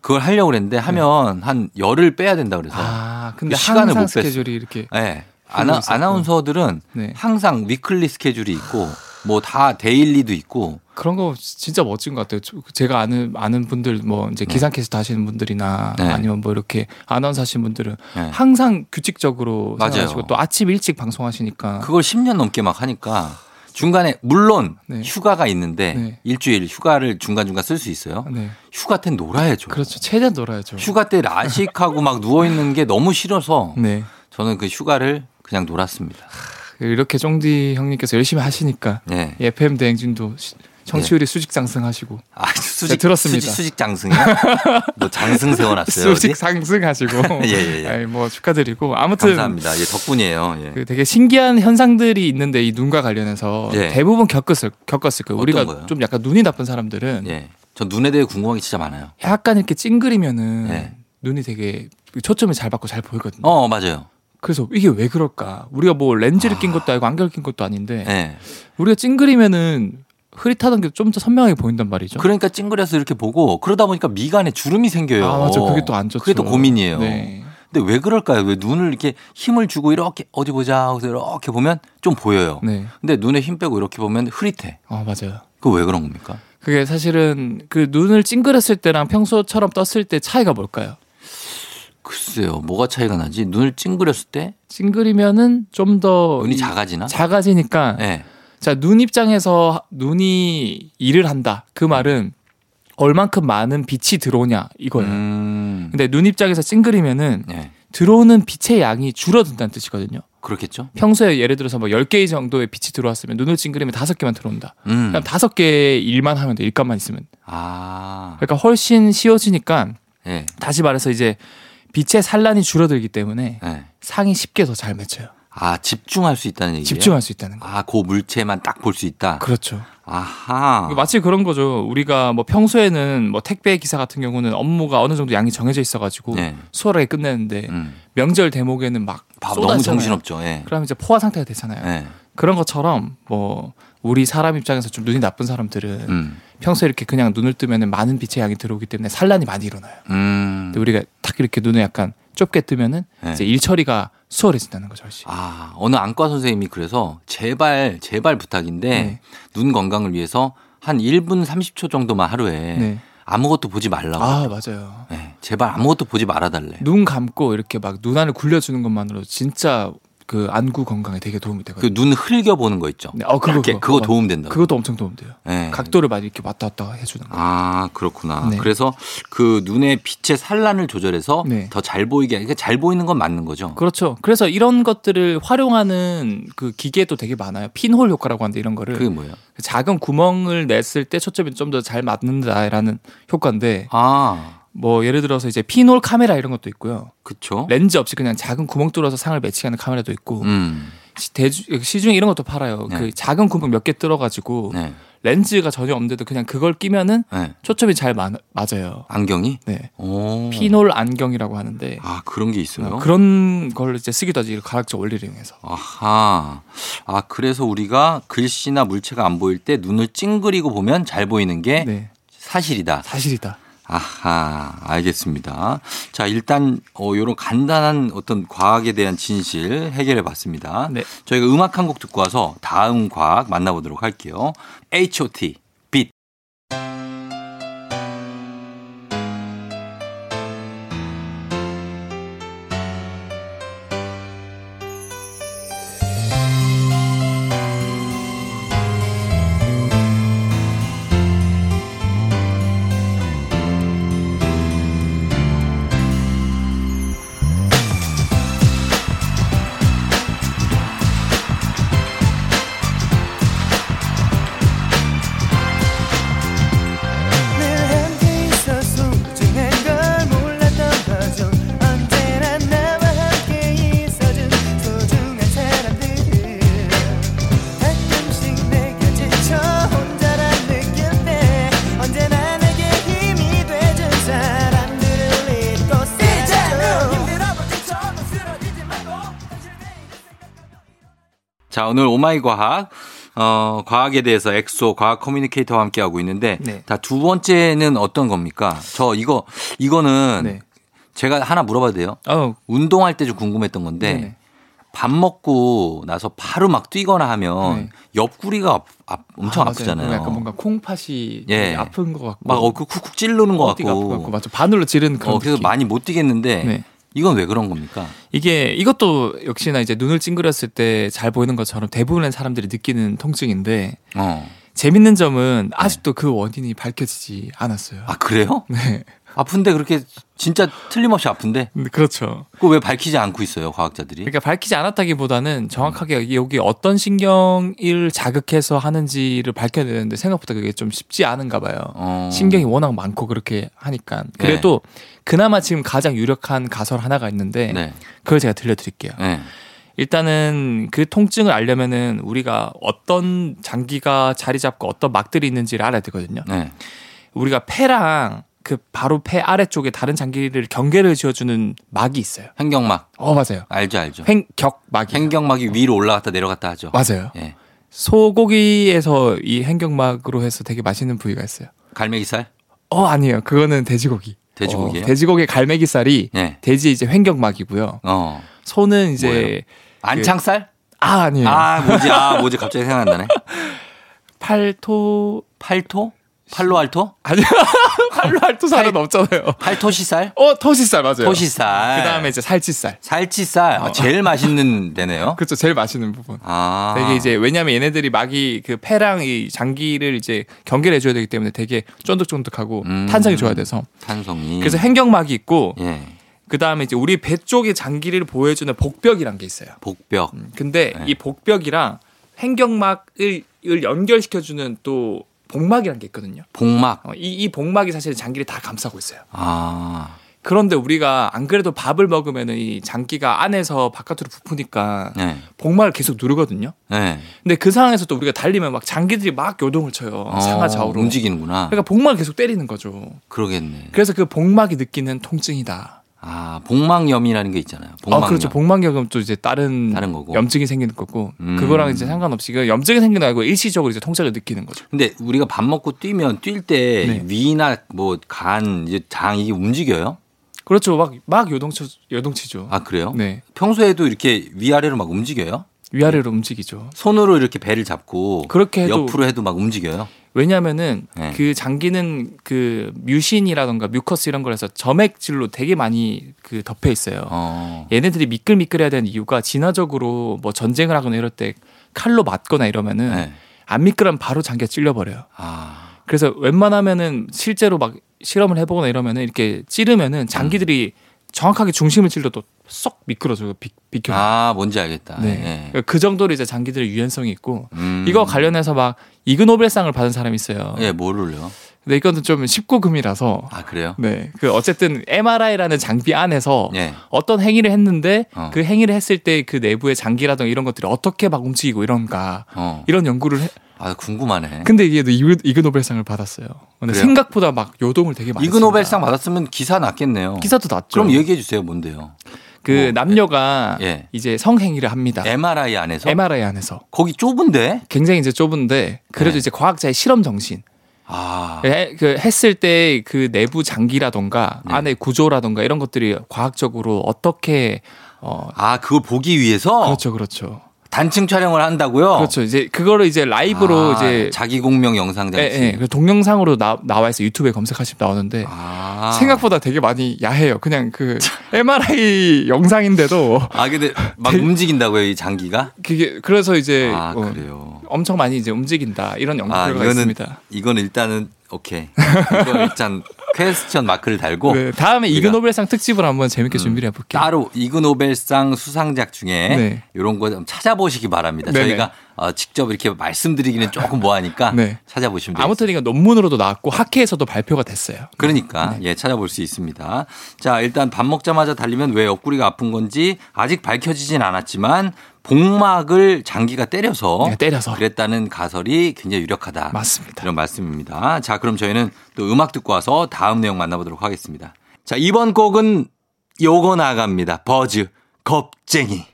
그걸 하려고 그랬는데 하면 한 열을 빼야 된다 그래서. 아, 근데 그 시간을 못. 스케줄이 이렇게 예. 그러고 아나. 아나운서들은 네. 항상 weekly 스케줄이 있고 뭐 다 daily도 있고 그런 거 진짜 멋진 것 같아요. 저- 제가 아는 아는 분들 뭐 이제 기상캐스터 하시는 분들이나 네. 아니면 뭐 이렇게 아나운서 하시는 분들은 네. 항상 규칙적으로 맞아요. 생활하시고 또 아침 일찍 방송하시니까 그걸 10년 넘게 막 하니까 중간에 물론 네. 휴가가 있는데 네. 일주일 휴가를 중간중간 쓸 수 있어요. 네. 휴가 때 놀아야죠. 그렇죠. 최대한 놀아야죠. 휴가 때 라식하고 막 누워 있는 게 너무 싫어서 네. 저는 그 휴가를 그냥 놀았습니다. 이렇게 쫑디 형님께서 열심히 하시니까 네. FM 대행진도 시- 청취율이 수직 상승하시고 아, 수직 들었습니다. 수직, 수직 장승이야? 너 장승 세워놨어요. 수직 어디? 상승하시고 예, 예, 예. 아이, 뭐 축하드리고 아무튼 감사합니다. 예, 덕분이에요. 예. 그 되게 신기한 현상들이 있는데 이 눈과 관련해서 예. 대부분 겪었을 겪었을 거예요. 우리가 거요? 좀 약간 눈이 나쁜 사람들은 예. 저 눈에 대해 궁금한 게 진짜 많아요. 약간 이렇게 찡그리면은 예. 눈이 되게 초점이 잘 받고 잘 보이거든요. 어, 맞아요. 그래서 이게 왜 그럴까? 우리가 뭐 렌즈를 낀 것도 아니고 안경을 낀 것도 아닌데 예. 우리가 찡그리면은 흐릿하던 게 좀 더 선명하게 보인단 말이죠. 그러니까 찡그려서 이렇게 보고 그러다 보니까 미간에 주름이 생겨요. 아 맞아, 그게 또 안 좋죠. 그게 또 고민이에요. 네. 근데 왜 그럴까요? 왜 눈을 이렇게 힘을 주고 이렇게 어디 보자 하고서 이렇게 보면 좀 보여요. 네. 근데 눈에 힘 빼고 이렇게 보면 흐릿해. 아 맞아요. 그거 왜 그런 겁니까? 그게 사실은 그 눈을 찡그렸을 때랑 평소처럼 떴을 때 차이가 뭘까요? 글쎄요. 뭐가 차이가 나지? 눈을 찡그렸을 때 찡그리면은 좀 더 눈이 작아지나? 작아지니까 네. 자, 눈 입장에서 눈이 일을 한다. 그 말은 얼만큼 많은 빛이 들어오냐 이거예요. 음. 근데 눈 입장에서 찡그리면은 네. 들어오는 빛의 양이 줄어든다는 뜻이거든요. 그렇겠죠? 평소에 예를 들어서 뭐 10개 정도의 빛이 들어왔으면 눈을 찡그리면 5개만 들어온다. 음. 그럼 5개 일만 하면 돼. 일감만 있으면. 아. 그러니까 훨씬 쉬워지니까 네. 다시 말해서 이제 빛의 산란이 줄어들기 때문에 네. 상이 쉽게 더 잘 맺혀요. 아, 집중할 수 있다는 얘기예요? 집중할 수 있다는 거. 아, 그 물체만 딱 볼 수 있다. 그렇죠. 아하. 마치 그런 거죠. 우리가 뭐 평소에는 뭐 택배 기사 같은 경우는 업무가 어느 정도 양이 정해져 있어가지고 네. 수월하게 끝내는데 음. 명절 대목에는 막밥 쏟아지잖아요. 너무 정신없죠. 예. 그럼 이제 포화 상태가 되잖아요. 네. 그런 것처럼 뭐 우리 사람 입장에서 좀 눈이 나쁜 사람들은 음. 평소에 이렇게 그냥 눈을 뜨면 많은 빛의 양이 들어오기 때문에 산란이 많이 일어나요. 음. 근데 우리가 딱 이렇게 눈을 약간 좁게 뜨면은 네. 이제 일 처리가 수월해진다는 거죠. 훨씬. 아, 어느 안과 선생님이 그래서 제발, 제발 부탁인데 네. 눈 건강을 위해서 한 1분 30초 정도만 하루에 네. 아무것도 보지 말라고. 아 맞아요. 네, 제발 아무것도 보지 말아달래. 눈 감고 이렇게 막 눈 안을 굴려주는 것만으로 진짜 그 안구 건강에 되게 도움이 되거든요. 그 눈 흘겨 보는 거 있죠. 네, 어, 그거, 그거. 그거 도움 된다. 그것도 엄청 도움 돼요. 네. 각도를 많이 이렇게 왔다 갔다 해주는 거. 아, 그렇구나. 네. 그래서 그 눈의 빛의 산란을 조절해서 네. 더잘 보이게, 그러니까 잘 보이는 건 맞는 거죠. 그렇죠. 그래서 이런 것들을 활용하는 그 기계도 되게 많아요. 핀홀 효과라고 하는데 이런 거를 그게 뭐예요? 작은 구멍을 냈을 때 초점이 좀 더 잘 맞는다라는 효과인데 아, 뭐 예를 들어서 이제 핀홀 카메라 이런 것도 있고요. 그쵸. 렌즈 없이 그냥 작은 구멍 뚫어서 상을 매치하는 카메라도 있고 음, 시- 대주, 시중에 이런 것도 팔아요. 네. 그 작은 군복 몇개 뜯어가지고 네. 렌즈가 전혀 없는데도 그냥 그걸 끼면은 네. 초점이 잘 마, 맞아요. 안경이? 네. 오. 피놀 안경이라고 하는데 아, 그런 게 있어요? 어, 그런 걸 이제 쓰기도 하지 가락적 원리를 이용해서. 아하. 아, 그래서 우리가 글씨나 물체가 안 보일 때 눈을 찡그리고 보면 잘 보이는 게 네. 사실이다. 사실이다. 아하, 알겠습니다. 자, 일단, 어, 요런 간단한 어떤 과학에 대한 진실 해결해 봤습니다. 네. 저희가 음악 한 곡 듣고 와서 다음 과학 만나 보도록 할게요. H.O.T. 오늘 오마이 과학. 어, 과학에 대해서 엑소 과학 커뮤니케이터와 함께 하고 있는데 네. 자, 두 번째는 어떤 겁니까? 저 이거 이거는 네. 제가 하나 물어봐도 돼요? 어, 운동할 때 좀 궁금했던 건데 네네. 밥 먹고 나서 바로 막 뛰거나 하면 네. 옆구리가 아, 아- 엄청 아, 맞아요. 아프잖아요. 약간 뭔가 콩팥이 예. 아픈 것 같고. 막 어, 그 쿡쿡 찌르는 것 같고. 같고. 맞죠. 바늘로 찌르는 그런 어, 그래서 느낌. 많이 못 뛰겠는데 네. 이건 왜 그런 겁니까? 이게 이것도 역시나 이제 눈을 찡그렸을 때 잘 보이는 것처럼 대부분의 사람들이 느끼는 통증인데 어. 재밌는 점은 아직도 그 원인이 밝혀지지 않았어요. 아 그래요? 네. 아픈데 그렇게 진짜 틀림없이 아픈데 근데 그렇죠. 그거 왜 밝히지 않고 있어요 과학자들이? 그러니까 밝히지 않았다기보다는 정확하게 여기 어떤 신경을 자극해서 하는지를 밝혀야 되는데 생각보다 그게 좀 쉽지 않은가 봐요. 어. 신경이 워낙 많고 그렇게 하니까. 그래도 그나마 지금 가장 유력한 가설 하나가 있는데 네. 그걸 제가 들려드릴게요. 네. 일단은 그 통증을 알려면은 우리가 어떤 장기가 자리 잡고 어떤 막들이 있는지를 알아야 되거든요. 네. 우리가 폐랑 그 바로 폐 아래쪽에 다른 장기를 경계를 지어주는 막이 있어요. 횡격막 어 맞아요. 알죠 알죠. 횡격막이. 횡격막이 위로 올라갔다 내려갔다 하죠. 맞아요. 예. 소고기에서 이 횡격막으로 해서 되게 맛있는 부위가 있어요. 갈매기살? 어 아니에요. 그거는 돼지고기. 돼지고기예요? 어, 돼지고기 갈매기살이 네. 돼지 이제 횡격막이고요. 어. 소는 이제 뭐예요? 안창살? 아 아니에요. 아 뭐지? 아 뭐지? 갑자기 생각나네. 팔토 팔토? 팔로알토? 아니요. 팔로 알토 살은 팔- 없잖아요. 팔토시살? 어 토시살 맞아요. 토시살. 그다음에 이제 살치살. 살치살. 아, 제일 맛있는 데네요. 그렇죠. 제일 맛있는 부분. 아. 되게 이제 왜냐하면 얘네들이 막이 그 폐랑 이 장기를 이제 경계를 해 줘야 되기 때문에 되게 쫀득쫀득하고 음. 탄성이 좋아야 돼서 탄성이. 그래서 횡격막이 있고 예. 그 다음에 이제 우리 배 쪽의 장기를 보여주는 복벽이란 게 있어요. 복벽. 근데 네. 이 복벽이랑 횡격막을 을 연결시켜주는 또 복막이란 게 있거든요. 복막. 어, 이, 이 복막이 사실 장기를 다 감싸고 있어요. 아. 그런데 우리가 안 그래도 밥을 먹으면 이 장기가 안에서 바깥으로 부푸니까 네. 복막을 계속 누르거든요. 네. 근데 그 상황에서 또 우리가 달리면 막 장기들이 막 요동을 쳐요. 어, 상하 좌우로. 움직이는구나. 그러니까 복막을 계속 때리는 거죠. 그러겠네. 그래서 그 복막이 느끼는 통증이다. 아, 복막염이라는 게 있잖아요. 복막염. 아, 그렇죠. 복막염은 또 이제 다른, 다른 거고. 염증이 생기는 거고 음. 그거랑 이제 상관없이 그 염증이 생기는 거 아니고 일시적으로 이제 통증을 느끼는 거죠. 근데 우리가 밥 먹고 뛰면 뛸때 네. 위나 뭐 간, 이제 장 이게 움직여요? 그렇죠. 막, 막 요동쳐, 요동치죠. 아, 그래요? 네. 평소에도 이렇게 위아래로 막 움직여요? 위아래로 움직이죠. 손으로 이렇게 배를 잡고 그렇게 해도 옆으로 해도 막 움직여요? 왜냐면은 네. 그 장기는 그 뮤신이라던가 뮤커스 이런 거라서 점액질로 되게 많이 그 덮여 있어요. 어. 얘네들이 미끌미끌해야 되는 이유가 진화적으로 뭐 전쟁을 하거나 이럴 때 칼로 맞거나 이러면은 네. 안 미끄러면 바로 장기가 찔려버려요. 아. 그래서 웬만하면은 실제로 막 실험을 해보거나 이러면은 이렇게 찌르면은 장기들이 정확하게 중심을 찔러도 쏙 미끄러져요. 비, 비켜. 아, 뭔지 알겠다. 네. 예. 그 정도로 이제 장기들의 유연성이 있고 음. 이거 관련해서 막 이그노벨상을 받은 사람이 있어요. 예, 뭐를요? 근데 이거는 좀 19금이라서 아, 그래요? 네. 그 어쨌든 MRI라는 장비 안에서 예. 어떤 행위를 했는데 어. 그 행위를 했을 때 그 내부의 장기라든가 이런 것들이 어떻게 막 움직이고 이런가 어. 이런 연구를 해. 아, 궁금하네. 근데 이게 이그, 이그노벨상을 받았어요. 근데 그래요? 생각보다 막 요동을 되게 많이 이그노벨상 했습니다. 받았으면 기사 났겠네요. 기사도 났죠. 그럼 얘기해 주세요. 뭔데요? 그 뭐, 남녀가 예. 이제 성행위를 합니다. MRI 안에서 MRI 안에서 거기 좁은데? 굉장히 이제 좁은데 그래도 네. 이제 과학자의 실험 정신 아. 해- 그 했을 때 그 내부 장기라던가 네. 안의 구조라던가 이런 것들이 과학적으로 어떻게 어 아, 그걸 보기 위해서 그렇죠 그렇죠 단층 촬영을 한다고요? 그렇죠 이제 그거를 이제 라이브로 아, 이제 자기 공명 영상 예, 장치. 예, 그 동영상으로 나, 나와 있어 유튜브에 검색하시면 나오는데 아. 생각보다 되게 많이 야해요 그냥 그 MRI 영상인데도 아, 근데 막 움직인다고요, 이 장기가? 그게 그래서 이제 아, 어, 그래요. 엄청 많이 이제 움직인다 이런 연구 아, 결과가 이거는 있습니다. 이건 일단은 오케이. 이건 일단 퀘스천 마크를 달고 네, 다음에 이그노벨상 특집을 한번 재밌게 음, 준비를 해볼게요. 따로 이그노벨상 수상작 중에 네. 이런 거 좀 찾아보시기 바랍니다. 네네. 저희가 어, 직접 이렇게 말씀드리기는 조금 뭐하니까 네. 찾아보시면. 아무튼 이거 논문으로도 나왔고 학회에서도 발표가 됐어요. 그러니까 네. 예 찾아볼 수 있습니다. 자 일단 밥 먹자마자 달리면 왜 옆구리가 아픈 건지 아직 밝혀지진 않았지만 복막을 장기가 때려서 네, 때려서. 그랬다는 가설이 굉장히 유력하다. 맞습니다. 이런 말씀입니다. 자 그럼 저희는 또 음악 듣고 와서 다음 내용 만나보도록 하겠습니다. 자 이번 곡은 요거 나갑니다. 버즈 겁쟁이.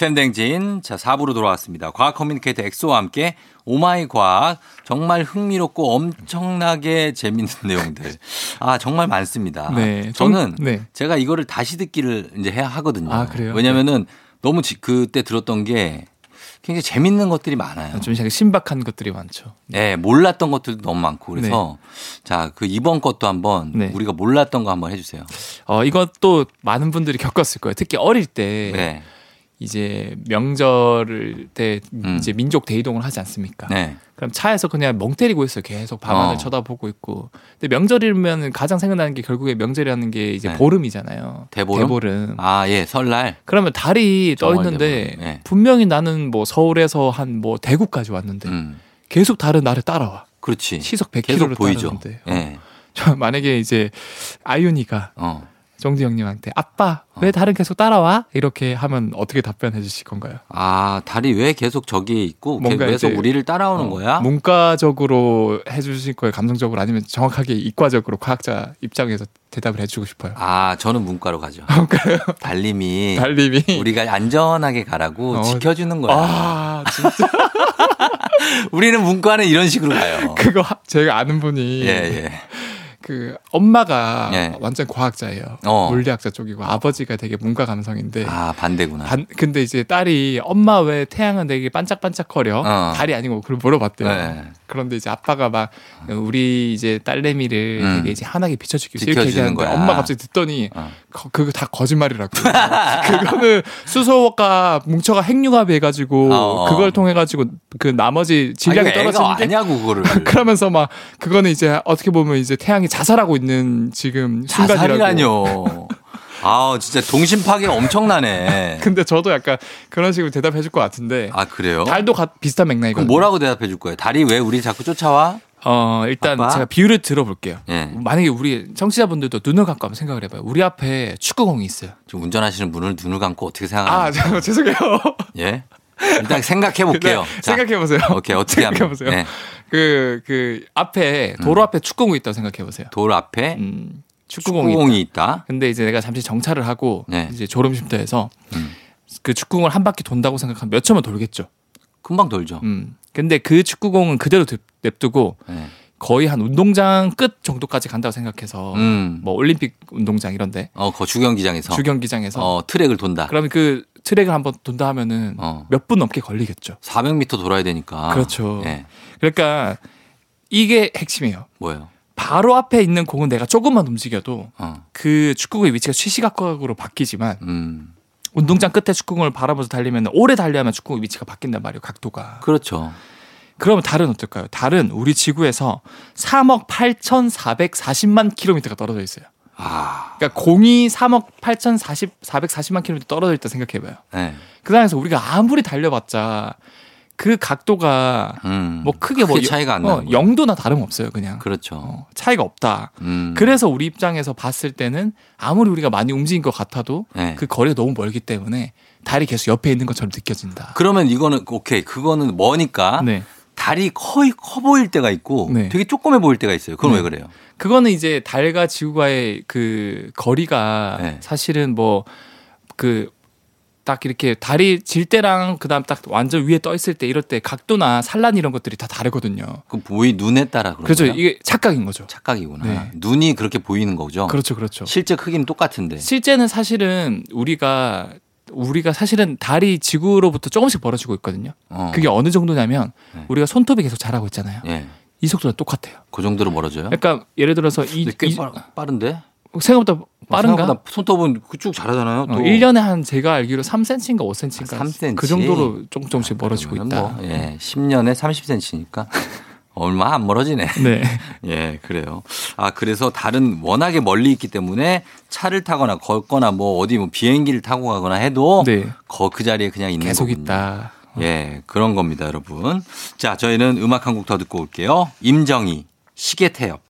FM 대행진. 자, 4부로 돌아왔습니다. 과학 커뮤니케이터 엑소와 함께 오마이 과학. 정말 흥미롭고 엄청나게 재밌는 내용들. 아, 정말 많습니다. 네, 저는 좀- 네. 제가 이거를 다시 듣기를 이제 해야 하거든요. 아, 그래요? 왜냐면은 너무 지- 그때 들었던 게 굉장히 재밌는 것들이 많아요. 좀 약간 신박한 것들이 많죠. 네, 몰랐던 것들도 너무 많고 그래서 자, 그 이번 것도 한번 네. 우리가 몰랐던 거 한번 해주세요. 어, 이것도 많은 분들이 겪었을 거예요. 특히 어릴 때 네. 이제 명절 때 음. 이제 민족 대이동을 하지 않습니까? 네. 그럼 차에서 그냥 멍 때리고 있어요. 계속 밤하늘 어. 쳐다보고 있고. 근데 명절이면 가장 생각나는 게 결국에 명절이라는 게 이제 네. 보름이잖아요. 대보름? 대보름. 아, 예, 설날. 그러면 달이 떠 있는데. 네. 분명히 나는 뭐 서울에서 한 뭐 대구까지 왔는데 음. 계속 달은 나를 따라와. 그렇지. 시속 네. 계속 100km를 보이죠. 따르는데. 예. 저 만약에 이제 아윤이가 어. 정지 형님한테 아빠 왜 달은 계속 따라와? 이렇게 하면 어떻게 답변해 주실 건가요? 아, 달이 왜 계속 저기 있고 뭔가 계속 우리를 따라오는 어, 거야? 문과적으로 해주실 거예요? 감성적으로 아니면 정확하게 이과적으로 과학자 입장에서 대답을 해주고 싶어요. 아, 저는 문과로 가죠. 달님이 달님이 우리가 안전하게 가라고 어. 지켜주는 거야. 아 진짜 우리는 문과는 이런 식으로 가요. 그거 하- 제가 아는 분이 예, 예. 그 엄마가 예. 완전 과학자예요. 어. 물리학자 쪽이고 아버지가 되게 문과 감성인데 아, 반대구나. 반- 근데 이제 딸이 엄마 왜 태양은 되게 반짝반짝거려 어. 달이 아니고 그걸 물어봤대요. 네. 그런데 이제 아빠가 막 우리 이제 딸내미를 음. 되게 이제 환하게 비춰주기 위해서 이렇게 얘기하는데 거야. 엄마 갑자기 듣더니 어. 거- 그거 다 거짓말이라고. 그거는 수소가 뭉쳐가 핵융합 해 가지고 어. 그걸 통해 가지고 그 나머지 아, 질량이 떨어지는데 아냐고 그거를. 그러면서 막 그거는 이제 어떻게 보면 이제 태양이 자살하고 있는 지금 순간이라고. 자살이라뇨. 아, 진짜 동심 파괴가 엄청나네. 근데 저도 약간 그런 식으로 대답해 줄 것 같은데 아, 그래요? 달도 가- 비슷한 맥락이거든요. 그럼 뭐라고 대답해 줄 거예요? 달이 왜 우리 자꾸 쫓아와? 어, 일단 아빠? 제가 비유를 들어볼게요. 예. 만약에 우리 청취자분들도 눈을 감고 한번 생각을 해봐요. 우리 앞에 축구공이 있어요. 지금 운전하시는 분을 눈을 감고 어떻게 아, 생각하는지. 저, 죄송해요. 예. 일단 생각해 볼게요. 네, 생각해 보세요. 오케이. 어떻게 하면. 생각해 보세요. 네. 그, 그, 앞에, 도로 앞에 축구공이 있다고 생각해 보세요. 돌 앞에 음, 축구공이, 축구공이 있다. 있다. 근데 이제 내가 잠시 정차를 하고, 네. 이제 졸음쉼터에서 음. 그 축구공을 한 바퀴 돈다고 생각하면 몇 초면 돌겠죠. 금방 돌죠. 음. 근데 그 축구공은 그대로 냅- 냅두고 네. 거의 한 운동장 끝 정도까지 간다고 생각해서 음. 뭐 올림픽 운동장 이런데 어, 거 주경기장에서 주경기장에서 어, 트랙을 돈다. 그러면 그 트랙을 한번 돈다 하면은 어. 몇분 넘게 걸리겠죠. 400m 돌아야 되니까. 그렇죠. 예. 그러니까 이게 핵심이에요. 뭐예요? 바로 앞에 있는 공은 내가 조금만 움직여도 어. 그 축구공의 위치가 시시각각으로 바뀌지만 음. 운동장 끝에 축구공을 바라보면서 달리면 오래 달려야만 축구공의 위치가 바뀐단 말이에요. 각도가. 그렇죠. 그러면 달은 어떨까요? 달은 우리 지구에서 3억 8,440만 킬로미터가 떨어져 있어요. 아. 그러니까 공이 3억 8,040 440만 킬로미터 떨어져 있다 생각해봐요. 네. 그 상황에서 우리가 아무리 달려봤자 그 각도가 음. 뭐 크게 뭐 크게 차이가 안 어, 나는 거예요. 0도나 다름없어요. 그냥 그렇죠. 어, 차이가 없다. 음. 그래서 우리 입장에서 봤을 때는 아무리 우리가 많이 움직인 것 같아도 네. 그 거리가 너무 멀기 때문에 달이 계속 옆에 있는 것처럼 느껴진다. 그러면 이거는 오케이. 그거는 뭐니까 네. 달이 거의 커 보일 때가 있고 네. 되게 조그매 보일 때가 있어요. 그건 네. 왜 그래요? 그거는 이제 달과 지구와의 그 거리가 네. 사실은 뭐 그 딱 이렇게 달이 질 때랑 그다음 딱 완전 위에 떠 있을 때 이럴 때 각도나 산란 이런 것들이 다 다르거든요. 그 보이 눈에 따라 그런 그렇죠. 거예요? 이게 착각인 거죠. 착각이구나. 네. 눈이 그렇게 보이는 거죠. 그렇죠. 그렇죠. 실제 크기는 똑같은데. 실제는 사실은 우리가 우리가 사실은 달이 지구로부터 조금씩 벌어지고 있거든요. 어. 그게 어느 정도냐면 네. 우리가 손톱이 계속 자라고 있잖아요. 예. 이 속도랑 똑같아요. 그 정도로 멀어져요? 그러니까 예를 들어서 이, 꽤 이- 빠, 빠른데? 생각보다 빠른가? 생각보다 손톱은 쭉 자라잖아요. 또. 어, 1년에 한 제가 알기로 3cm인가 5cm인가 3cm. 그 정도로 조금 조금씩 멀어지고 있다. 뭐, 예. 10년에 30cm니까 얼마 안 멀어지네. 네. 예, 그래요. 아, 그래서 달은 워낙에 멀리 있기 때문에 차를 타거나 걷거나 뭐 어디 뭐 비행기를 타고 가거나 해도 네. 거 그 자리에 그냥 있는 계속 거군요. 있다. 예, 그런 겁니다, 여러분. 자, 저희는 음악 한 곡 더 듣고 올게요. 임정희, 시계 태엽.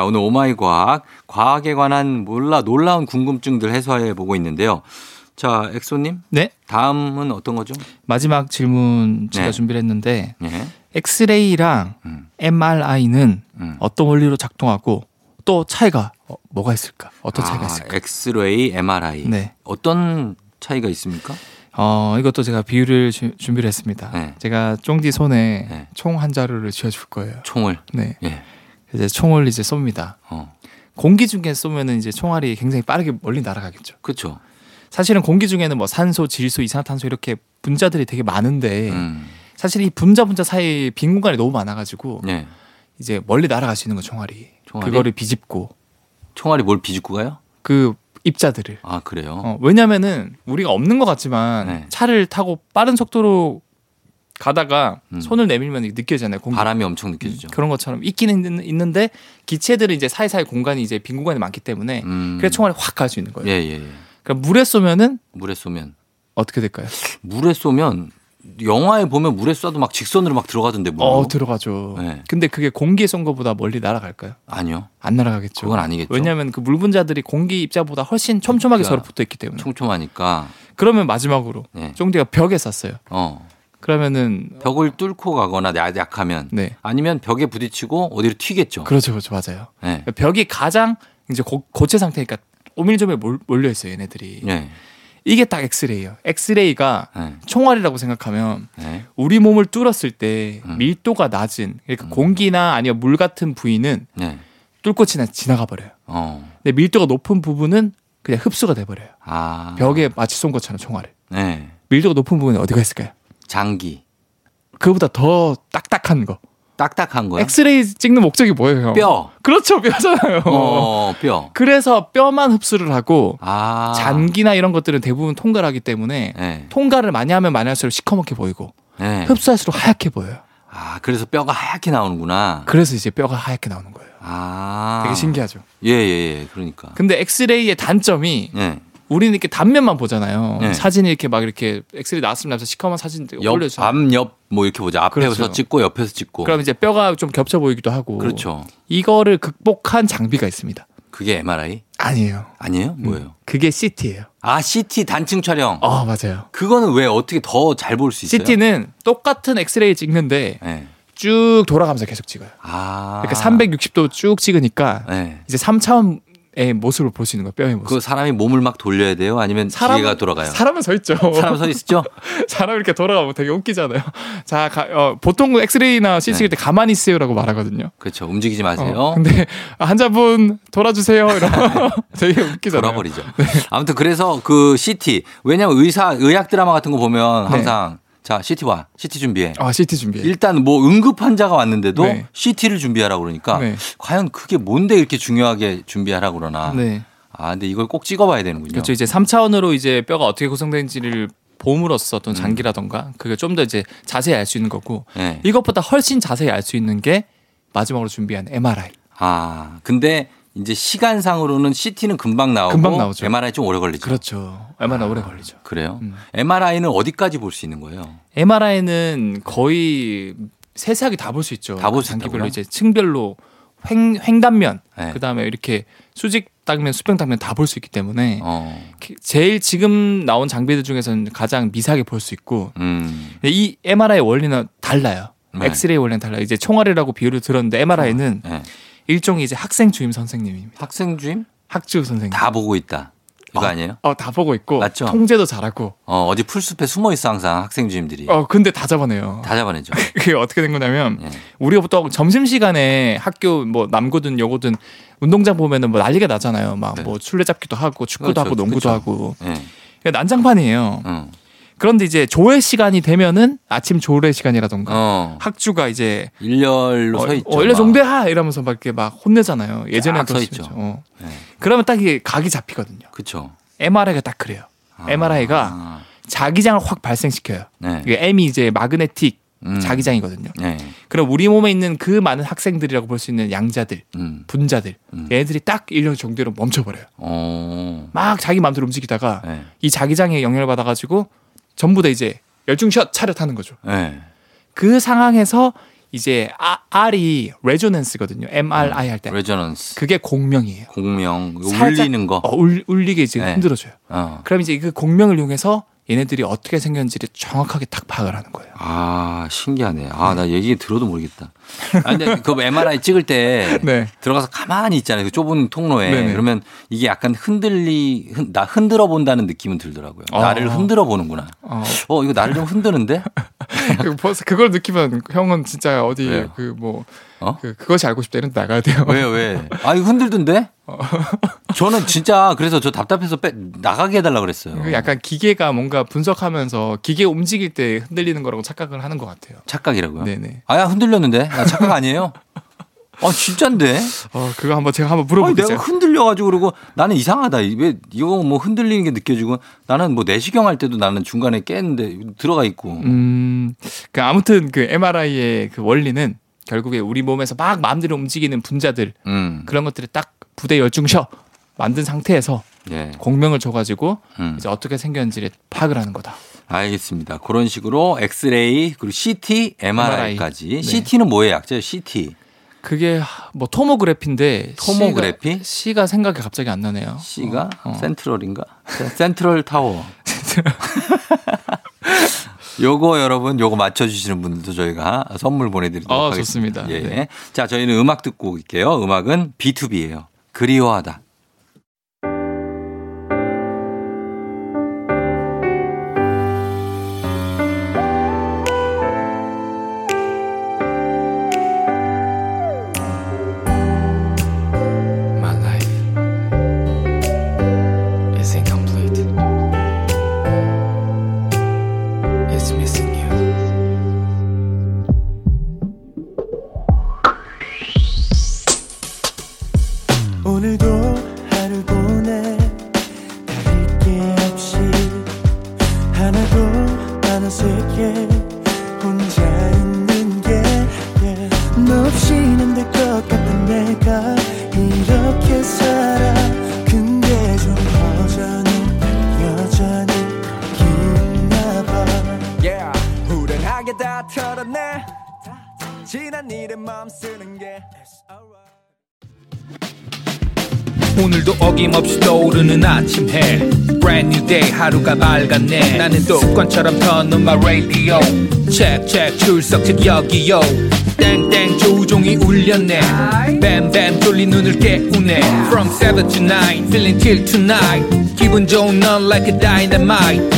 자, 오늘 오마이 과학, 과학에 관한 몰라 놀라운 궁금증들 해소해 보고 있는데요. 자, 엑소님, 네. 다음은 어떤 거죠? 마지막 질문 제가 네. 준비를 했는데 예. 엑스레이랑 음. MRI는 음. 어떤 원리로 작동하고 또 차이가 어, 뭐가 있을까? 어떤 차이가 아, 있을까? 엑스레이, MRI. 네. 어떤 차이가 있습니까? 어, 이것도 제가 비유를 주- 준비를 했습니다. 네. 제가 쫑디 손에 네. 총 한 자루를 쥐어 줄 거예요. 총을. 네. 예. 이제 총을 이제 쏩니다. 어. 공기 중에 쏘면은 이제 총알이 굉장히 빠르게 멀리 날아가겠죠. 그렇죠. 사실은 공기 중에는 뭐 산소, 질소, 이산화탄소 이렇게 분자들이 되게 많은데 음. 사실 이 분자 분자 사이에 빈 공간이 너무 많아가지고 예. 이제 멀리 날아갈 수 있는 거 총알이. 총알이? 그거를 비집고 총알이 뭘 비집고 가요? 그 입자들을. 아, 그래요? 어, 왜냐면은 우리가 없는 것 같지만 네. 차를 타고 빠른 속도로 가다가 음. 손을 내밀면 느껴지잖아요. 공기. 바람이 엄청 느껴지죠. 그런 것처럼 있기는 있는- 있는데 기체들은 이제 사이사이 공간이 이제 빈 공간이 많기 때문에 음. 그래서 총알이 확 갈 수 있는 거예요. 예, 예, 예. 그러니까 물에 쏘면은 물에 쏘면. 어떻게 될까요? 물에 쏘면 영화에 보면 물에 쏴도 막 직선으로 막 들어가던데 뭐. 어 들어가죠. 네. 근데 그게 공기에 쏜 것보다 멀리 날아갈까요? 아니요. 안 날아가겠죠. 그건 아니겠죠. 왜냐하면 그 물분자들이 공기 입자보다 훨씬 촘촘하게 서로 붙어 있기 때문에. 촘촘하니까. 그러면 마지막으로 네. 쫑디가 벽에 쐈어요. 어. 그러면은 벽을 뚫고 가거나 약- 약하면 네 아니면 벽에 부딪히고 어디로 튀겠죠. 그렇죠 그렇죠 맞아요. 네. 벽이 가장 이제 고, 고체 상태니까 오밀조밀 몰- 몰려 있어요 얘네들이. 네. 이게 딱 엑스레이예요. 엑스레이가 네. 총알이라고 생각하면 네. 우리 몸을 뚫었을 때 음. 밀도가 낮은 그러니까 공기나 아니면 물 같은 부위는 네. 뚫고 지나 지나가 버려요. 어. 근데 밀도가 높은 부분은 그냥 흡수가 돼 버려요. 아. 벽에 마치 쏜 것처럼 총알을. 네. 밀도가 높은 부분에 어디가 있을까요? 장기. 그보다 더 딱딱한 거. 딱딱한 거야? 엑스레이 찍는 목적이 뭐예요? 형? 뼈. 그렇죠, 뼈잖아요. 어, 뼈. 그래서 뼈만 흡수를 하고 아. 잔기나 이런 것들은 대부분 통과를 하기 때문에 네. 통과를 많이 하면 많이 할수록 시커멓게 보이고 네. 흡수할수록 하얗게 보여요. 아, 그래서 뼈가 하얗게 나오는구나. 그래서 이제 뼈가 하얗게 나오는 거예요. 아. 되게 신기하죠. 예, 예, 예. 그러니까. 근데 엑스레이의 단점이 예. 우리는 이렇게 단면만 보잖아요. 네. 사진이 이렇게 막 이렇게 엑스레이 나왔으면 나서 시커먼 사진 옆, 올려줘. 앞, 옆, 뭐 이렇게 보자. 앞에서 그렇죠. 찍고 옆에서 찍고. 그럼 이제 뼈가 좀 겹쳐 보이기도 하고. 그렇죠. 이거를 극복한 장비가 있습니다. 그게 MRI? 아니에요. 아니에요? 뭐예요? 그게 CT예요. 아, CT 단층 촬영. 어, 맞아요. 그거는 왜 어떻게 더 잘 볼 수 있어요? CT는 똑같은 엑스레이 찍는데 네. 쭉 돌아가면서 계속 찍어요. 아. 그러니까 360도 쭉 찍으니까 네. 이제 3차원 의 모습을 볼 수 있는 거예요. 뼈의 모습. 그 사람이 몸을 막 돌려야 돼요? 아니면 기계가 돌아가요? 사람은 서 있죠. 사람 서 있죠? 사람 이렇게 돌아가면 되게 웃기잖아요. 자, 가- 어, 보통 엑스레이나 CT 찍을 때 가만히 있으요라고 말하거든요. 그렇죠. 움직이지 마세요. 어, 근데 환자분 돌아주세요. 이러면 되게 웃기잖아요. 돌아버리죠. 아무튼 그래서 그 CT 왜냐면 의사 의학 드라마 같은 거 보면 네. 항상 자 CT 와 CT 준비해. 아, CT 준비해. 일단 뭐 응급 환자가 왔는데도 네. CT를 준비하라고 그러니까 네. 과연 그게 뭔데 이렇게 중요하게 준비하라고 그러나. 네. 아 근데 이걸 꼭 찍어봐야 되는군요. 그렇죠. 이제 3차원으로 이제 뼈가 어떻게 구성되는지를 봄으로써 어떤 장기라던가 그게 좀 더 이제 자세히 알 수 있는 거고 네. 이것보다 훨씬 자세히 알 수 있는 게 마지막으로 준비한 MRI. 아 근데 이제 시간상으로는 CT는 금방 나오고 금방 나오죠. MRI 좀 오래 걸리죠. 그렇죠. MRI 오래 걸리죠. 그래요? 음. MRI는 어디까지 볼 수 있는 거예요? MRI는 거의 세세하게 다 볼 수 있죠. 다 볼수 장기별로 있다고요? 이제 층별로 횡, 횡단면 네. 그다음에 이렇게 수직 당면 수평 당면 다 볼 수 있기 때문에 어. 제일 지금 나온 장비들 중에서는 가장 미세하게 볼 수 있고 음. 이 MRI 원리는 달라요. 네. 엑스레이 원리는 달라요. 이제 총알이라고 비유를 들었는데 MRI는 네. 일종의 이제 학생 주임 선생님입니다. 학생 주임 학주 선생님. 다 보고 있다. 이거 아. 아니에요? 어, 다 보고 있고 맞죠? 통제도 잘하고. 어, 어디 풀숲에 숨어 있어 항상 학생 주임들이. 어, 근데 다 잡아내요. 다 잡아내죠. 그게 어떻게 된 거냐면 예. 우리가 보통 점심 시간에 학교 뭐 남고든 여고든 운동장 보면은 뭐 난리가 나잖아요. 막 네. 뭐 술래잡기도 하고 축구도 그렇죠, 하고 농구도 그렇죠. 하고 예. 난장판이에요. 어. 그런데 이제 조회 시간이 되면은 아침 조회 시간이라던가 어. 학주가 이제 일렬로 어, 서 있죠. 어, 막. 종대하 이러면서 막 이렇게 막 혼내잖아요. 예전에 그랬었죠. 있죠. 어. 네. 그러면 딱 이게 각이 잡히거든요. 그쵸. MRI가 딱 그래요. MRI가 아. 자기장을 확 발생시켜요. 네. 이게 M이 이제 magnetic 음. 자기장이거든요. 네. 그럼 우리 몸에 있는 그 많은 학생들이라고 볼 수 있는 양자들, 음. 분자들, 음. 얘네들이 딱 일정 정도로 멈춰버려요. 어. 막 자기 마음대로 움직이다가 네. 이 자기장에 영향을 받아가지고 전부 다 이제 열중쉬엇 차렷하는 거죠. 네. 그 상황에서 이제 아, R이 resonance거든요. MRI 할 때. resonance. 그게 공명이에요. 공명. 살짝- 울리는 거. 어, 울, 울리게 이제 네. 흔들어줘요. 어. 그럼 이제 그 공명을 이용해서 얘네들이 어떻게 생겼는지를 정확하게 딱 파악을 하는 거예요. 아, 신기하네. 아, 나 얘기 들어도 모르겠다. 아, 근데 그 MRI 찍을 때 네. 들어가서 가만히 있잖아요. 그 좁은 통로에. 네네. 그러면 이게 약간 흔들리, 흔, 나 흔들어 본다는 느낌은 들더라고요. 아. 나를 흔들어 보는구나. 어, 어, 이거 나를 좀 흔드는데? 그 벌써 그걸 느끼면 형은 진짜 어디 왜요? 그뭐 어? 그, 그것이 알고 싶다 이런 데 나가야 돼요. 왜, 왜? 아, 이거 흔들던데? 저는 진짜 그래서 저 답답해서 빼, 나가게 해달라 그랬어요. 그 약간 기계가 뭔가 분석하면서 기계 움직일 때 흔들리는 거라고 착각을 하는 것 같아요. 착각이라고요? 네네. 아, 야, 흔들렸는데? 나 착각 아니에요? 아, 진짠데? 어 그거 한번 제가 한번 물어볼게요. 내가 흔들려가지고 그러고 나는 이상하다. 왜 이거 뭐 흔들리는 게 느껴지고 나는 뭐 내시경 할 때도 나는 중간에 깼는데 들어가 있고. 음, 그 아무튼 그 MRI의 그 원리는 결국에 우리 몸에서 막 마음대로 움직이는 분자들 음. 그런 것들을 딱 부대 열중셔 만든 상태에서 예. 공명을 줘가지고 음. 이제 어떻게 생겼는지를 파악을 하는 거다. 알겠습니다. 그런 식으로 엑스레이 그리고 CT, MRI까지. 네. CT는 뭐의 약자예요? CT. 그게 뭐 토모그래피인데 토모그래피? C가, C가 생각이 갑자기 안 나네요. C가 어, 어. 센트럴인가? 센- 센트럴 타워. 요거 여러분 요거 맞춰주시는 분들도 저희가 선물 보내드리도록 아, 하겠습니다. 좋습니다. 예. 네. 자 저희는 음악 듣고 올게요. 음악은 B2B예요. 그리워하다. 일에 마음 쓰는 게 오늘도 어김없이 떠오르는 아침 해. Brand new day 하루가 밝았네. 나는 독관처럼 켜놓은 my radio. Check check 출석 책 여기요. 땡땡 조종이 울렸네. 뱀뱀 졸린 눈을 깨우네. From 7 to 9 feeling till tonight. 기분 좋은 넌 like a dynamite.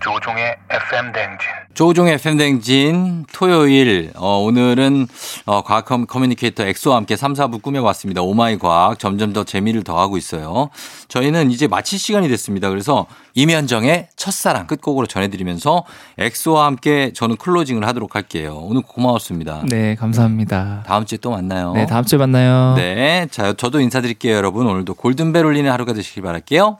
조종의 FM 댕진. 조종의 팬댕진 토요일 어, 오늘은 어, 과학 커- communicator 엑소와 함께 3, 4부 꾸며봤습니다. 오마이 과학 점점 더 재미를 더하고 있어요. 저희는 이제 마칠 시간이 됐습니다. 그래서 임현정의 첫사랑 끝곡으로 전해드리면서 엑소와 함께 저는 closing을 하도록 할게요. 오늘 고마웠습니다. 네, 감사합니다. 다음 주에 또 만나요. 네, 다음 주에 만나요. 네, 자 저도 인사드릴게요, 여러분. 오늘도 골든벨 울리는 하루가 되시길 바랄게요.